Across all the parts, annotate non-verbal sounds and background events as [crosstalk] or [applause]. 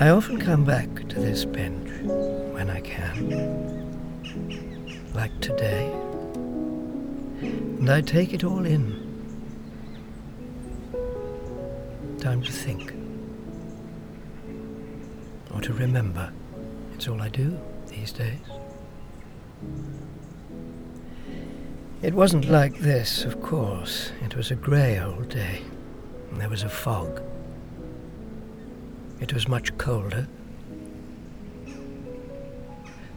I often come back to this bench when I can, like today, and I take it all in. Time to think, or to remember. It's all I do these days. It wasn't like this, of course. It was a grey old day, and there was a fog. It was much colder.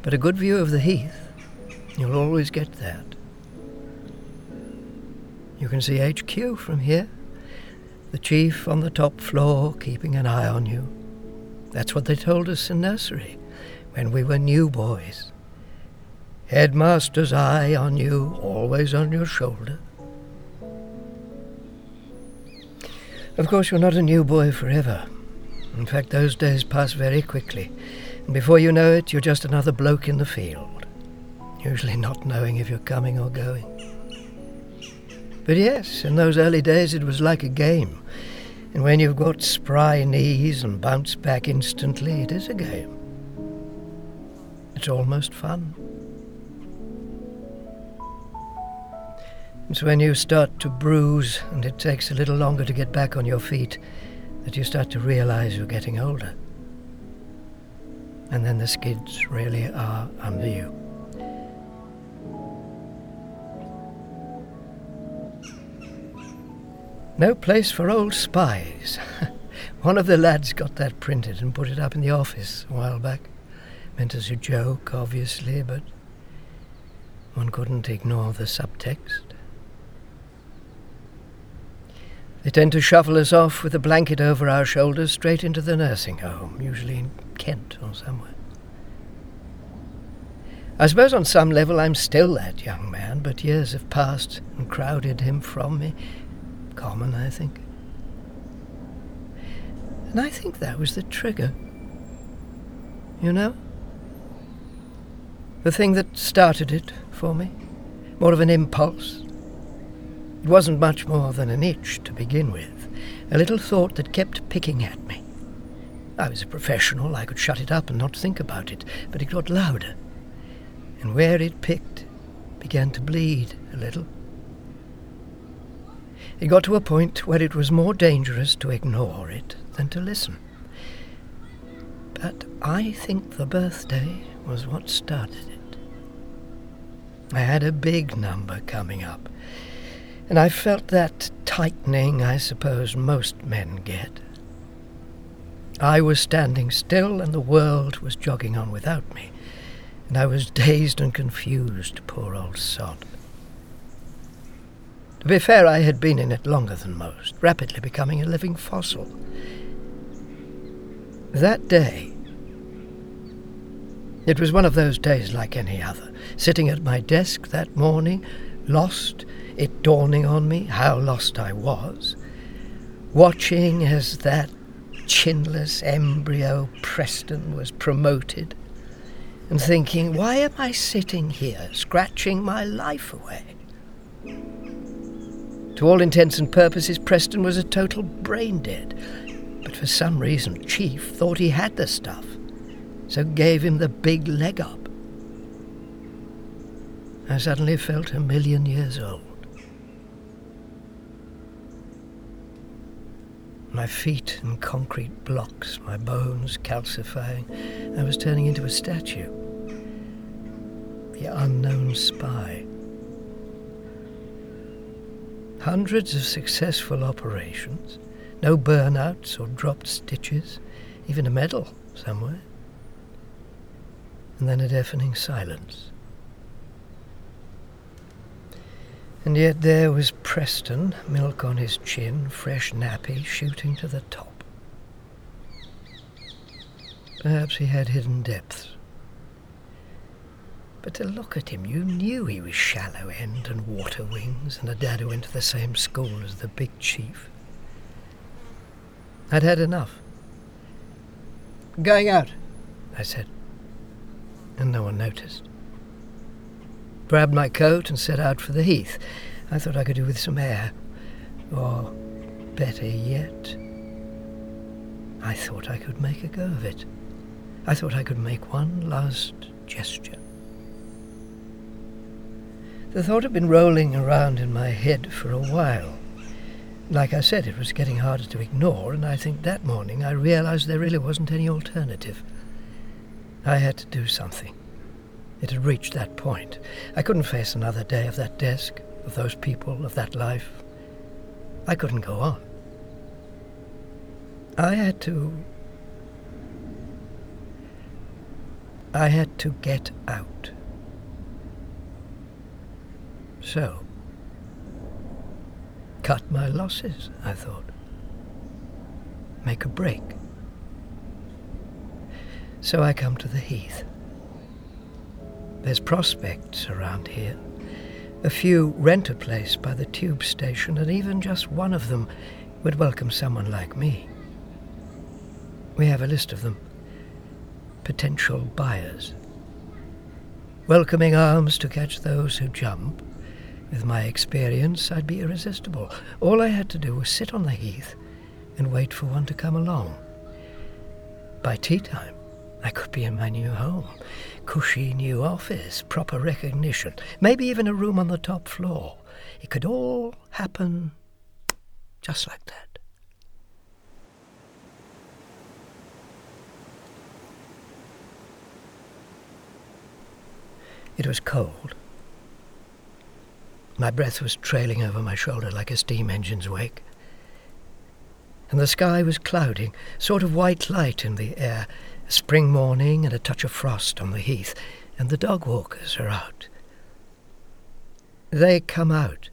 But a good view of the heath, you'll always get that. You can see HQ from here. The chief on the top floor keeping an eye on you. That's what they told us in nursery when we were new boys. Headmaster's eye on you, always on your shoulder. Of course, you're not a new boy forever. In fact, those days pass very quickly, and before you know it, you're just another bloke in the field, usually not knowing if you're coming or going. But yes, in those early days it was like a game, and when you've got spry knees and bounce back instantly, it is a game. It's almost fun. It's when you start to bruise and it takes a little longer to get back on your feet that you start to realize you're getting older. And then the skids really are under you. No place for old spies. [laughs] One of the lads got that printed and put it up in the office a while back. Meant as a joke, obviously, but one couldn't ignore the subtext. They tend to shuffle us off with a blanket over our shoulders straight into the nursing home, usually in Kent or somewhere. I suppose on some level I'm still that young man, but years have passed and crowded him from me. Common, I think. And I think that was the trigger. You know? The thing that started it for me. More of an impulse, it wasn't much more than an itch to begin with, a little thought that kept picking at me. I was a professional, I could shut it up and not think about it, but it got louder. And where it picked began to bleed a little. It got to a point where it was more dangerous to ignore it than to listen. But I think the birthday was what started it. I had a big number coming up, and I felt that tightening I suppose most men get. I was standing still, and the world was jogging on without me, and I was [laughs] dazed and confused, poor old sod. To be fair, I had been in it longer than most, rapidly becoming a living fossil. That day, it was one of those days like any other, sitting at my desk that morning, lost it dawning on me how lost I was, watching as that chinless embryo Preston was promoted, and thinking, why am I sitting here scratching my life away? To all intents and purposes, Preston was a total brain dead, but for some reason, Chief thought he had the stuff, so gave him the big leg up. I suddenly felt a million years old. My feet in concrete blocks, my bones calcifying. I was turning into a statue. The unknown spy. Hundreds of successful operations, no burnouts or dropped stitches, even a medal somewhere. And then a deafening silence. And yet there was Preston, milk on his chin, fresh nappy, shooting to the top. Perhaps he had hidden depths. But to look at him, you knew he was shallow end and water wings, and a dad who went to the same school as the big chief. I'd had enough. Going out, I said, and no one noticed. Grabbed my coat, and set out for the heath. I thought I could do with some air. Or, better yet, I thought I could make a go of it. I thought I could make one last gesture. The thought had been rolling around in my head for a while. Like I said, it was getting harder to ignore, and I think that morning I realized there really wasn't any alternative. I had to do something. It had reached that point. I couldn't face another day of that desk, of those people, of that life. I couldn't go on. I had to. I had to get out. So, cut my losses, I thought. Make a break. So I come to the heath. There's prospects around here. A few rent a place by the tube station, and even just one of them would welcome someone like me. We have a list of them. Potential buyers. Welcoming arms to catch those who jump. With my experience, I'd be irresistible. All I had to do was sit on the heath and wait for one to come along. By tea time, I could be in my new home, cushy new office, proper recognition, maybe even a room on the top floor. It could all happen just like that. It was cold. My breath was trailing over my shoulder like a steam engine's wake. And the sky was clouding, sort of white light in the air, a spring morning and a touch of frost on the heath, and the dog walkers are out. They come out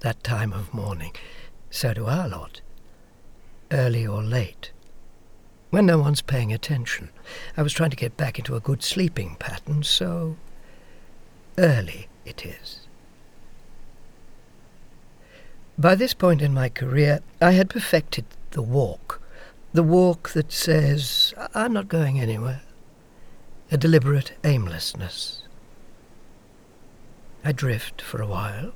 that time of morning. So do our lot. Early or late. When no one's paying attention. I was trying to get back into a good sleeping pattern, so early it is. By this point in my career, I had perfected the walk. The walk that says, I'm not going anywhere. A deliberate aimlessness. I drift for a while,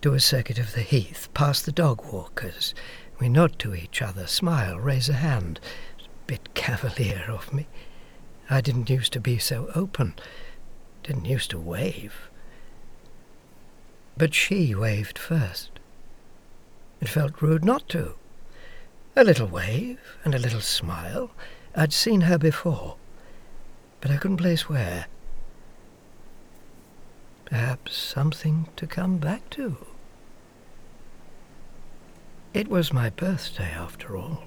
do a circuit of the heath, past the dog walkers. We nod to each other, smile, raise a hand. A bit cavalier of me. I didn't used to be so open, didn't used to wave. But she waved first. It felt rude not to. A little wave and a little smile. I'd seen her before, but I couldn't place where. Perhaps something to come back to. It was my birthday, after all.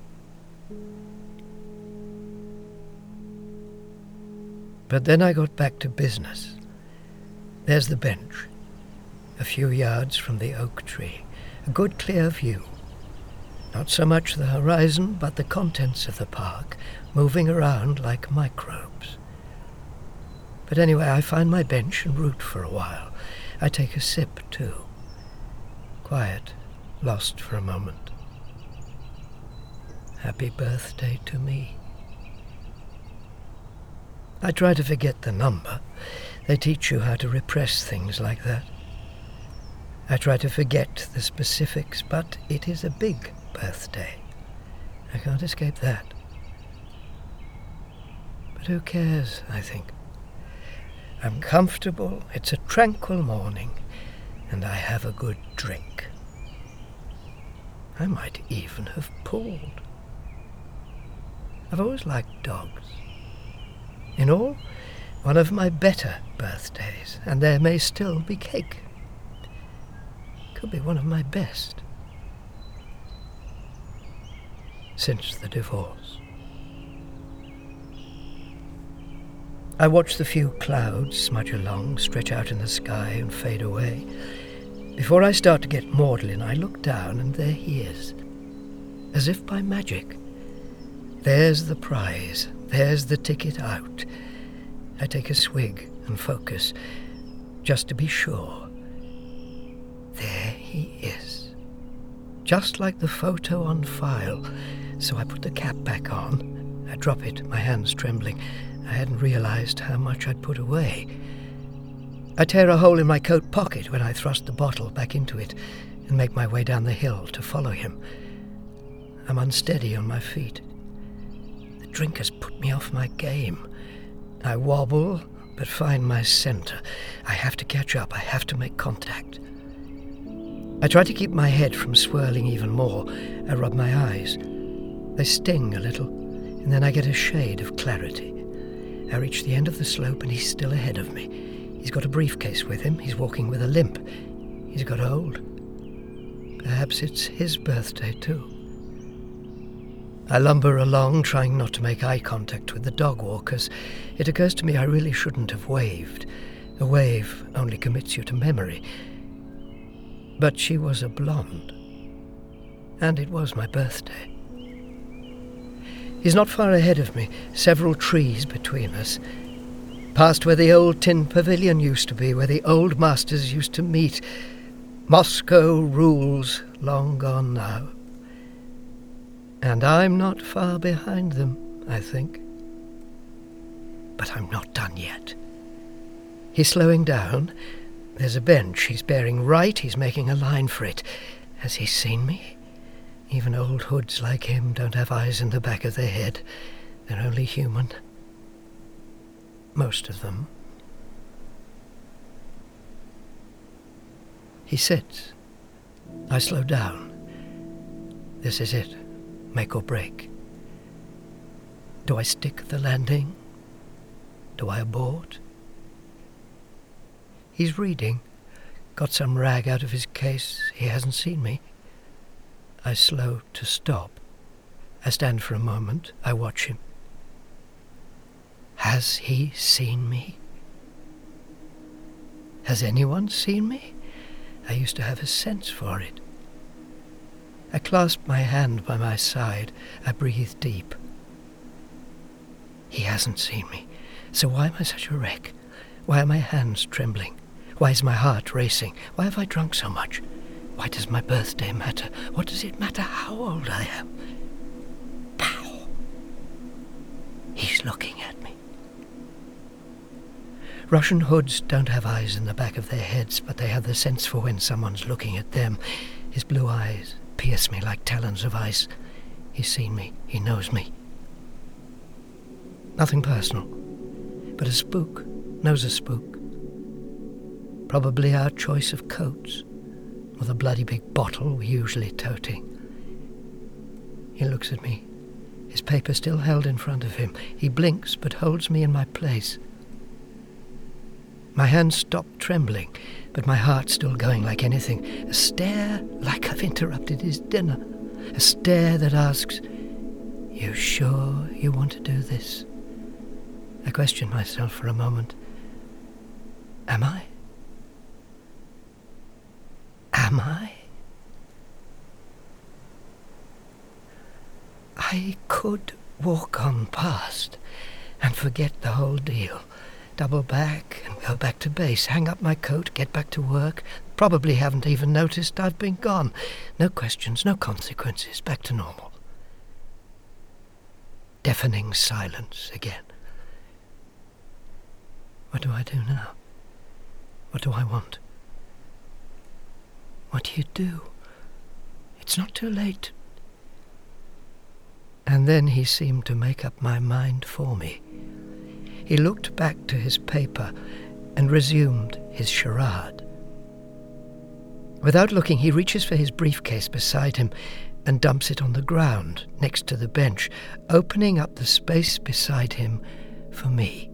But then I got back to business. There's the bench, a few yards from the oak tree, a good clear view. Not so much the horizon, but the contents of the park moving around like microbes. But anyway, I find my bench and root for a while. I take a sip, too. Quiet, lost for a moment. Happy birthday to me. I try to forget the number. They teach you how to repress things like that. I try to forget the specifics, but it is a big birthday. I can't escape that. But who cares, I think. I'm comfortable, it's a tranquil morning, and I have a good drink. I might even have pulled. I've always liked dogs. In all, one of my better birthdays, and there may still be cake. Could be one of my best since the divorce. I watch the few clouds smudge along, stretch out in the sky, and fade away. Before I start to get maudlin, I look down, and there he is. As if by magic. There's the prize. There's the ticket out. I take a swig and focus, just to be sure. There he is. Just like the photo on file so I put the cap back on. I drop it, my hands trembling. I hadn't realized how much I'd put away. I tear a hole in my coat pocket when I thrust the bottle back into it and make my way down the hill to follow him. I'm unsteady on my feet. The drink has put me off my game. I wobble, but find my center. I have to catch up. I have to make contact. I try to keep my head from swirling even more. I rub my eyes. They sting a little, and then I get a shade of clarity. I reach the end of the slope, and he's still ahead of me. He's got a briefcase with him. He's walking with a limp. He's got old. Perhaps it's his birthday, too. I lumber along, trying not to make eye contact with the dog walkers. It occurs to me I really shouldn't have waved. A wave only commits you to memory. But she was a blonde. And it was my birthday. He's not far ahead of me, several trees between us. Past where the old tin pavilion used to be, where the old masters used to meet. Moscow rules, long gone now. And I'm not far behind them, I think. But I'm not done yet. He's slowing down. There's a bench. He's bearing right. He's making a line for it. Has he seen me? Even old hoods like him don't have eyes in the back of their head. They're only human. Most of them. He sits. I slow down. This is it make or break. Do I stick the landing? Do I abort? He's reading. Got some rag out of his case. He hasn't seen me. I slow to stop. I stand for a moment. I watch him. Has he seen me? Has anyone seen me? I used to have a sense for it. I clasp my hand by my side. I breathe deep. He hasn't seen me, so why am I such a wreck? Why are my hands trembling? Why is my heart racing? Why have I drunk so much? Why does my birthday matter? What does it matter how old I am? Pow! He's looking at me. Russian hoods don't have eyes in the back of their heads, but they have the sense for when someone's looking at them. His blue eyes, pierce me like talons of ice. He's seen me. He knows me. Nothing personal, but a spook knows a spook. Probably our choice of coats, the bloody big bottle we're usually toting. He looks at me, his paper still held in front of him. He blinks but holds me in my place. My hands stop trembling, but my heart's still going like anything. A stare like I've interrupted his dinner. A stare that asks, You sure you want to do this? I question myself for a moment. Am I? Am I? I could walk on past and forget the whole deal double back and go back to base, hang up my coat, get back to work. Probably haven't even noticed I've been gone. No questions, no consequences, back to normal. Deafening silence again. What do I do now? What do I want? What do you do? It's not too late. And then he seemed to make up my mind for me. He looked back to his paper and resumed his charade. Without looking, he reaches for his briefcase beside him and dumps it on the ground next to the bench, opening up the space beside him for me.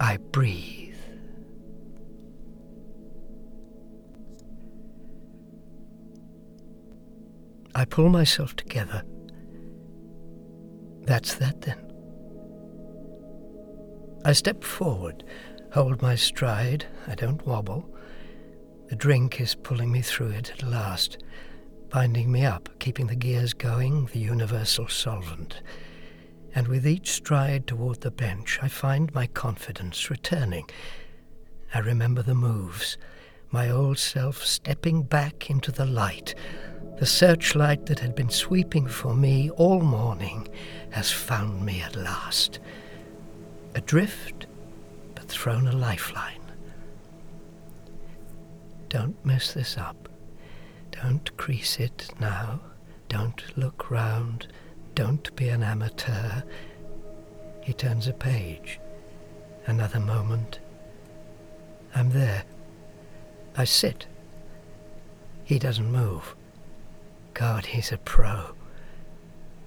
I breathe. I pull myself together. That's that then. I step forward, hold my stride, I don't wobble. The drink is pulling me through it at last, binding me up, keeping the gears going, the universal solvent. And with each stride toward the bench, I find my confidence returning. I remember the moves, my old self stepping back into the light. The searchlight that had been sweeping for me all morning has found me at last adrift, but thrown a lifeline. Don't mess this up. Don't crease it now. Don't look round. Don't be an amateur. He turns a page. Another moment. I'm there. I sit. He doesn't move. God, he's a pro.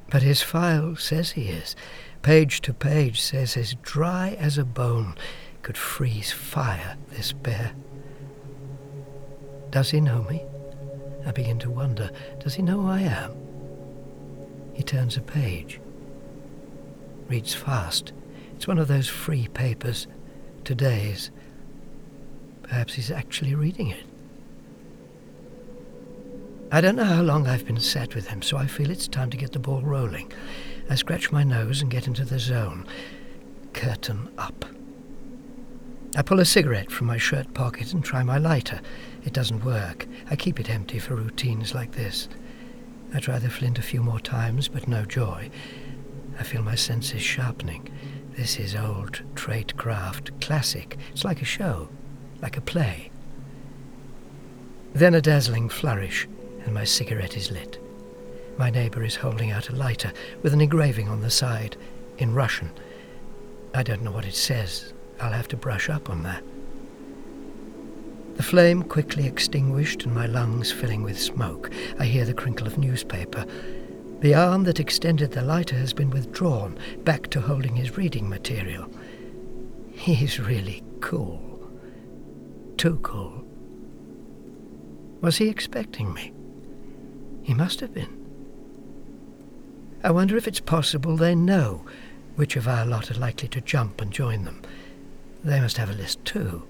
But his file says he is. Page to page says as dry as a bone could freeze fire, this bear. Does he know me? I begin to wonder. Does he know who I am? He turns a page. Reads fast. It's one of those free papers. Today's. Perhaps he's actually reading it. I don't know how long I've been sat with him, so I feel it's time to get the ball rolling. I scratch my nose and get into the zone. Curtain up. I pull a cigarette from my shirt pocket and try my lighter. It doesn't work. I keep it empty for routines like this. I try the flint a few more times, but no joy. I feel my senses sharpening. This is old tradecraft, classic. It's like a show, like a play. Then a dazzling flourish, and my cigarette is lit. My neighbour is holding out a lighter with an engraving on the side, in Russian. I don't know what it says. I'll have to brush up on that. The flame quickly extinguished and my lungs filling with smoke. I hear the crinkle of newspaper. The arm that extended the lighter has been withdrawn, back to holding his reading material. He's really cool. Too cool. Was he expecting me? He must have been. I wonder if it's possible they know which of our lot are likely to jump and join them. They must have a list too.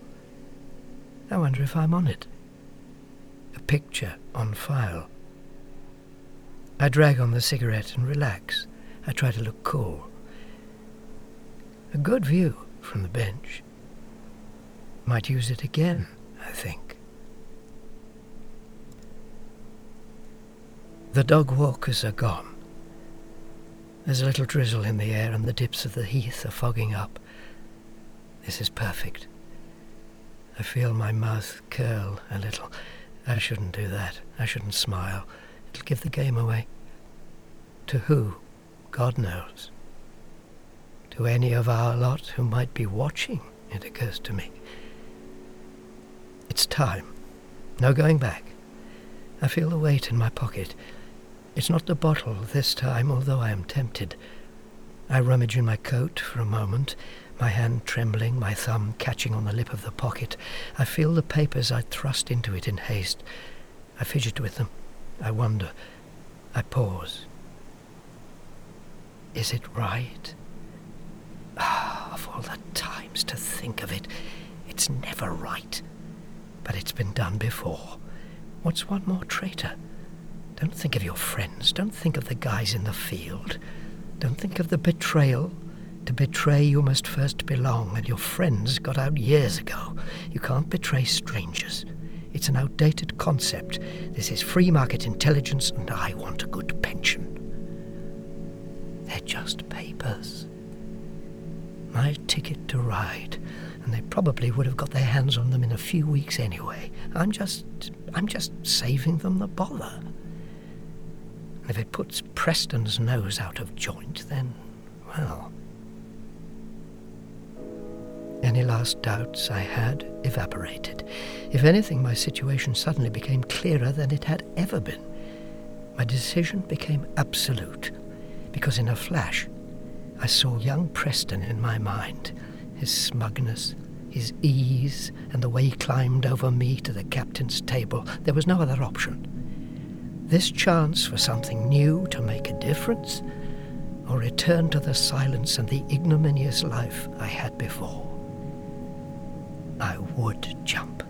I wonder if I'm on it. A picture on file. I drag on the cigarette and relax. I try to look cool. A good view from the bench. Might use it again, I think. The dog walkers are gone. There's a little drizzle in the air and the dips of the heath are fogging up. This is perfect. I feel my mouth curl a little. I shouldn't do that. I shouldn't smile. It'll give the game away. To who? God knows. To any of our lot who might be watching, it occurs to me. It's time. No going back. I feel the weight in my pocket. It's not the bottle this time, although I am tempted. I rummage in my coat for a moment, my hand trembling, my thumb catching on the lip of the pocket. I feel the papers I thrust into it in haste. I fidget with them. I wonder. I pause. Is it right? Ah, of all the times to think of it, it's never right. But it's been done before. What's one more traitor? Don't think of your friends. Don't think of the guys in the field. Don't think of the betrayal. To betray, you must first belong, and your friends got out years ago. You can't betray strangers. It's an outdated concept. This is free market intelligence, and I want a good pension. They're just papers. My ticket to ride, and they probably would have got their hands on them in a few weeks anyway. I'm just. I'm just saving them the bother. If it puts Preston's nose out of joint, then, well. Any last doubts I had evaporated. If anything, my situation suddenly became clearer than it had ever been. My decision became absolute, because in a flash, I saw young Preston in my mind, his smugness, his ease, and the way he climbed over me to the captain's table. There was no other option. This chance for something new to make a difference, or return to the silence and the ignominious life I had before. I would jump.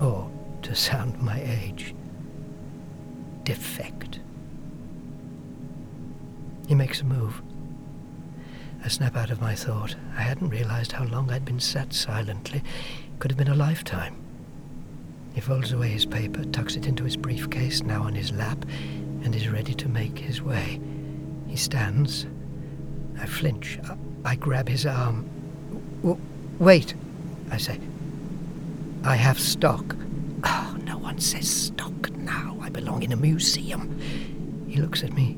Or, to sound my age, defect. He makes a move. I snap out of my thought. I hadn't realized how long I'd been sat silently. It could have been a lifetime. He folds away his paper, tucks it into his briefcase, now on his lap, and is ready to make his way. He stands. I flinch. I, I grab his arm. Wait, I say. I have stock. Oh, no one says stock now. I belong in a museum. He looks at me,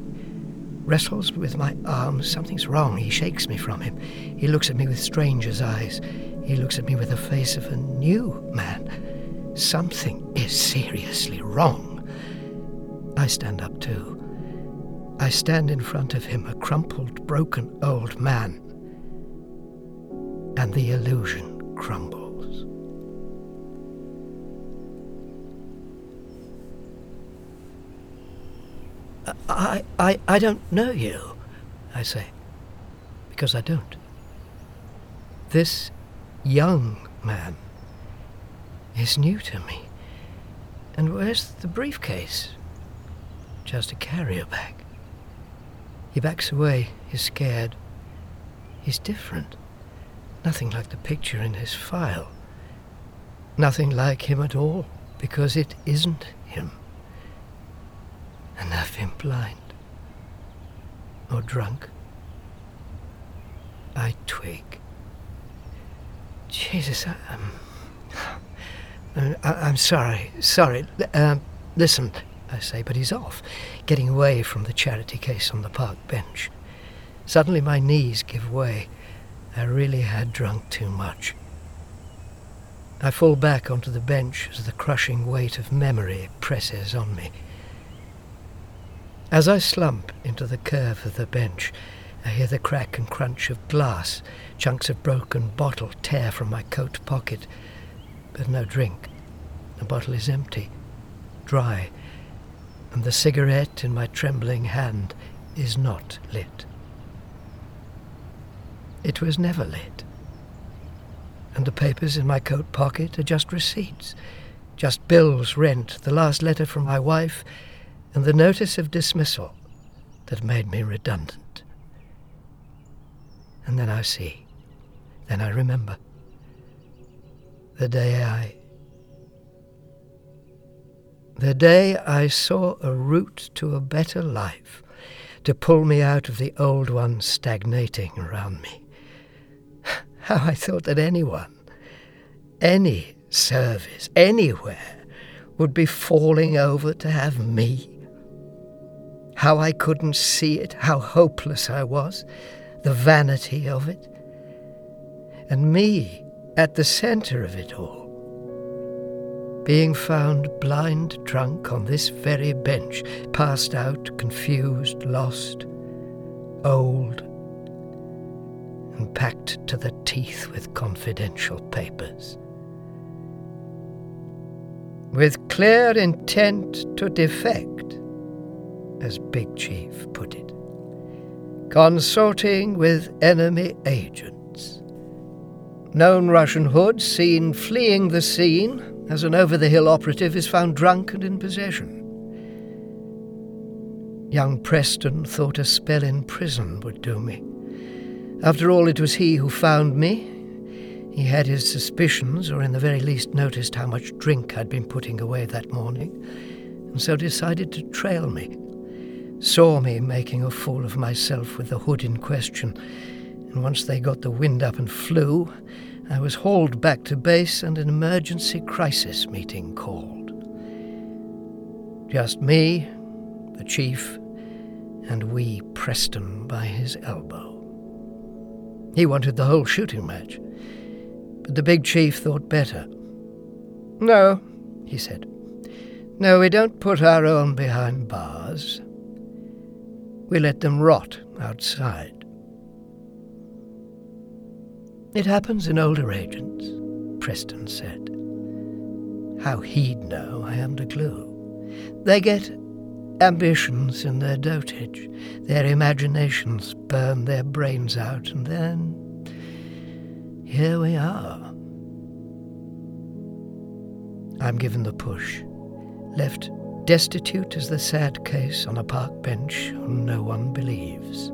wrestles with my arms. Something's wrong. He shakes me from him. He looks at me with stranger's eyes. He looks at me with the face of a new man. Something is seriously wrong. I stand up too. I stand in front of him, a crumpled, broken old man. And the illusion crumbles. I, I, I don't know you, I say, because I don't. This young man is new to me. And where's the briefcase? Just a carrier bag. He backs away. He's scared. He's different. Nothing like the picture in his file. Nothing like him at all, because it isn't him. And I've been blind. Or drunk. I twig. Jesus, I, am I, am sorry. Sorry. Um, listen, I say, but he's off, getting away from the charity case on the park bench. Suddenly my knees give way. I really had drunk too much. I fall back onto the bench as the crushing weight of memory presses on me. As I slump into the curve of the bench, I hear the crack and crunch of glass, chunks of broken bottle tear from my coat pocket, but no drink. The bottle is empty, dry, and the cigarette in my trembling hand is not lit. It was never lit. And the papers in my coat pocket are just receipts, just bills, rent, the last letter from my wife, and the notice of dismissal that made me redundant. And then I see, then I remember the day I the day I saw a route to a better life, to pull me out of the old one stagnating around me. [laughs] How I thought that anyone, any service, anywhere, would be falling over to have me. How I couldn't see it, how hopeless I was, the vanity of it. And me at the center of it all being found blind drunk on this very bench, passed out, confused, lost, old, and packed to the teeth with confidential papers. With clear intent to defect, as Big Chief put it, consorting with enemy agents. Known Russian hood seen fleeing the scene as an over the hill operative is found drunk and in possession. Young Preston thought a spell in prison would do me. After all, it was he who found me. He had his suspicions, or in the very least noticed how much drink I'd been putting away that morning, and so decided to trail me. Saw me making a fool of myself with the hood in question, and once they got the wind up and flew, I was hauled back to base and an emergency crisis meeting called. Just me, the chief, and wee Preston by his elbow. He wanted the whole shooting match, but the big chief thought better. No, he said. No, we don't put our own behind bars. We let them rot outside. It happens in older agents, Preston said. How he'd know, I haven't a clue. They get ambitions in their dotage, their imaginations burn their brains out, and then here we are. I'm given the push, left destitute as the sad case on a park bench whom no one believes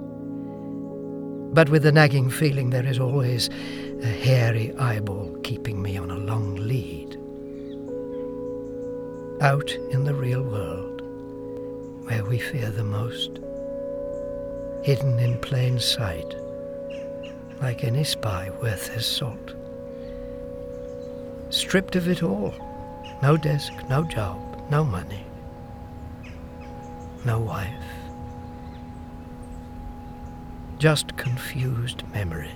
but with the nagging feeling there is always a hairy eyeball keeping me on a long lead. Out in the real world, where we fear the most, hidden in plain sight, like any spy worth his salt. stripped of it all. No desk, no job, no money, no wife. Just confused memories.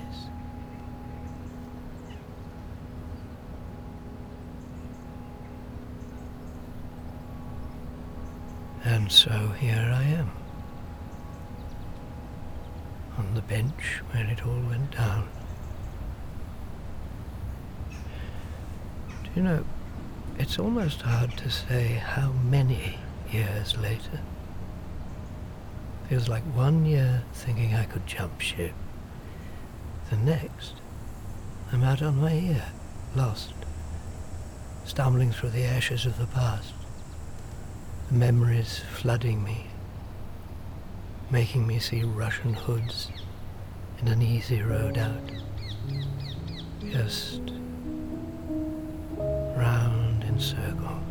And so here I am, on the bench where it all went down. Do you know, it's almost hard to say how many years later. Feels like one year thinking I could jump ship. The next, I'm out on my ear, lost, stumbling through the ashes of the past the memories flooding me, making me see Russian hoods in an easy road out. Just round in circles.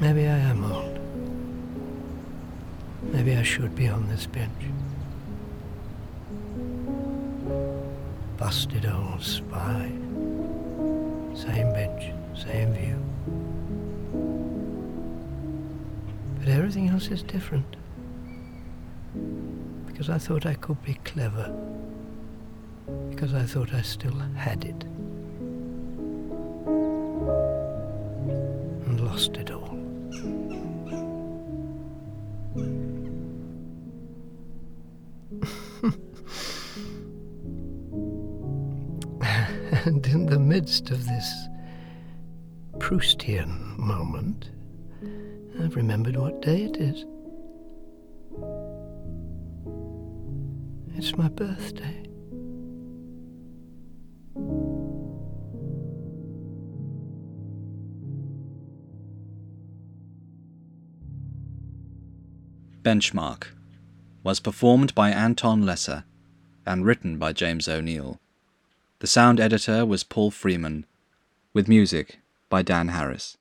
Maybe I am old. Maybe I should be on this bench. Busted old spy. Same bench, same view. But everything else is different. Because I thought I could be clever. Because I thought I still had it. And lost it midst of this Proustian moment, I've remembered what day it is. It's my birthday. Benchmark was performed by Anton Lesser and written by James O'Neill. The sound editor was Paul Freeman, with music by Dan Harris.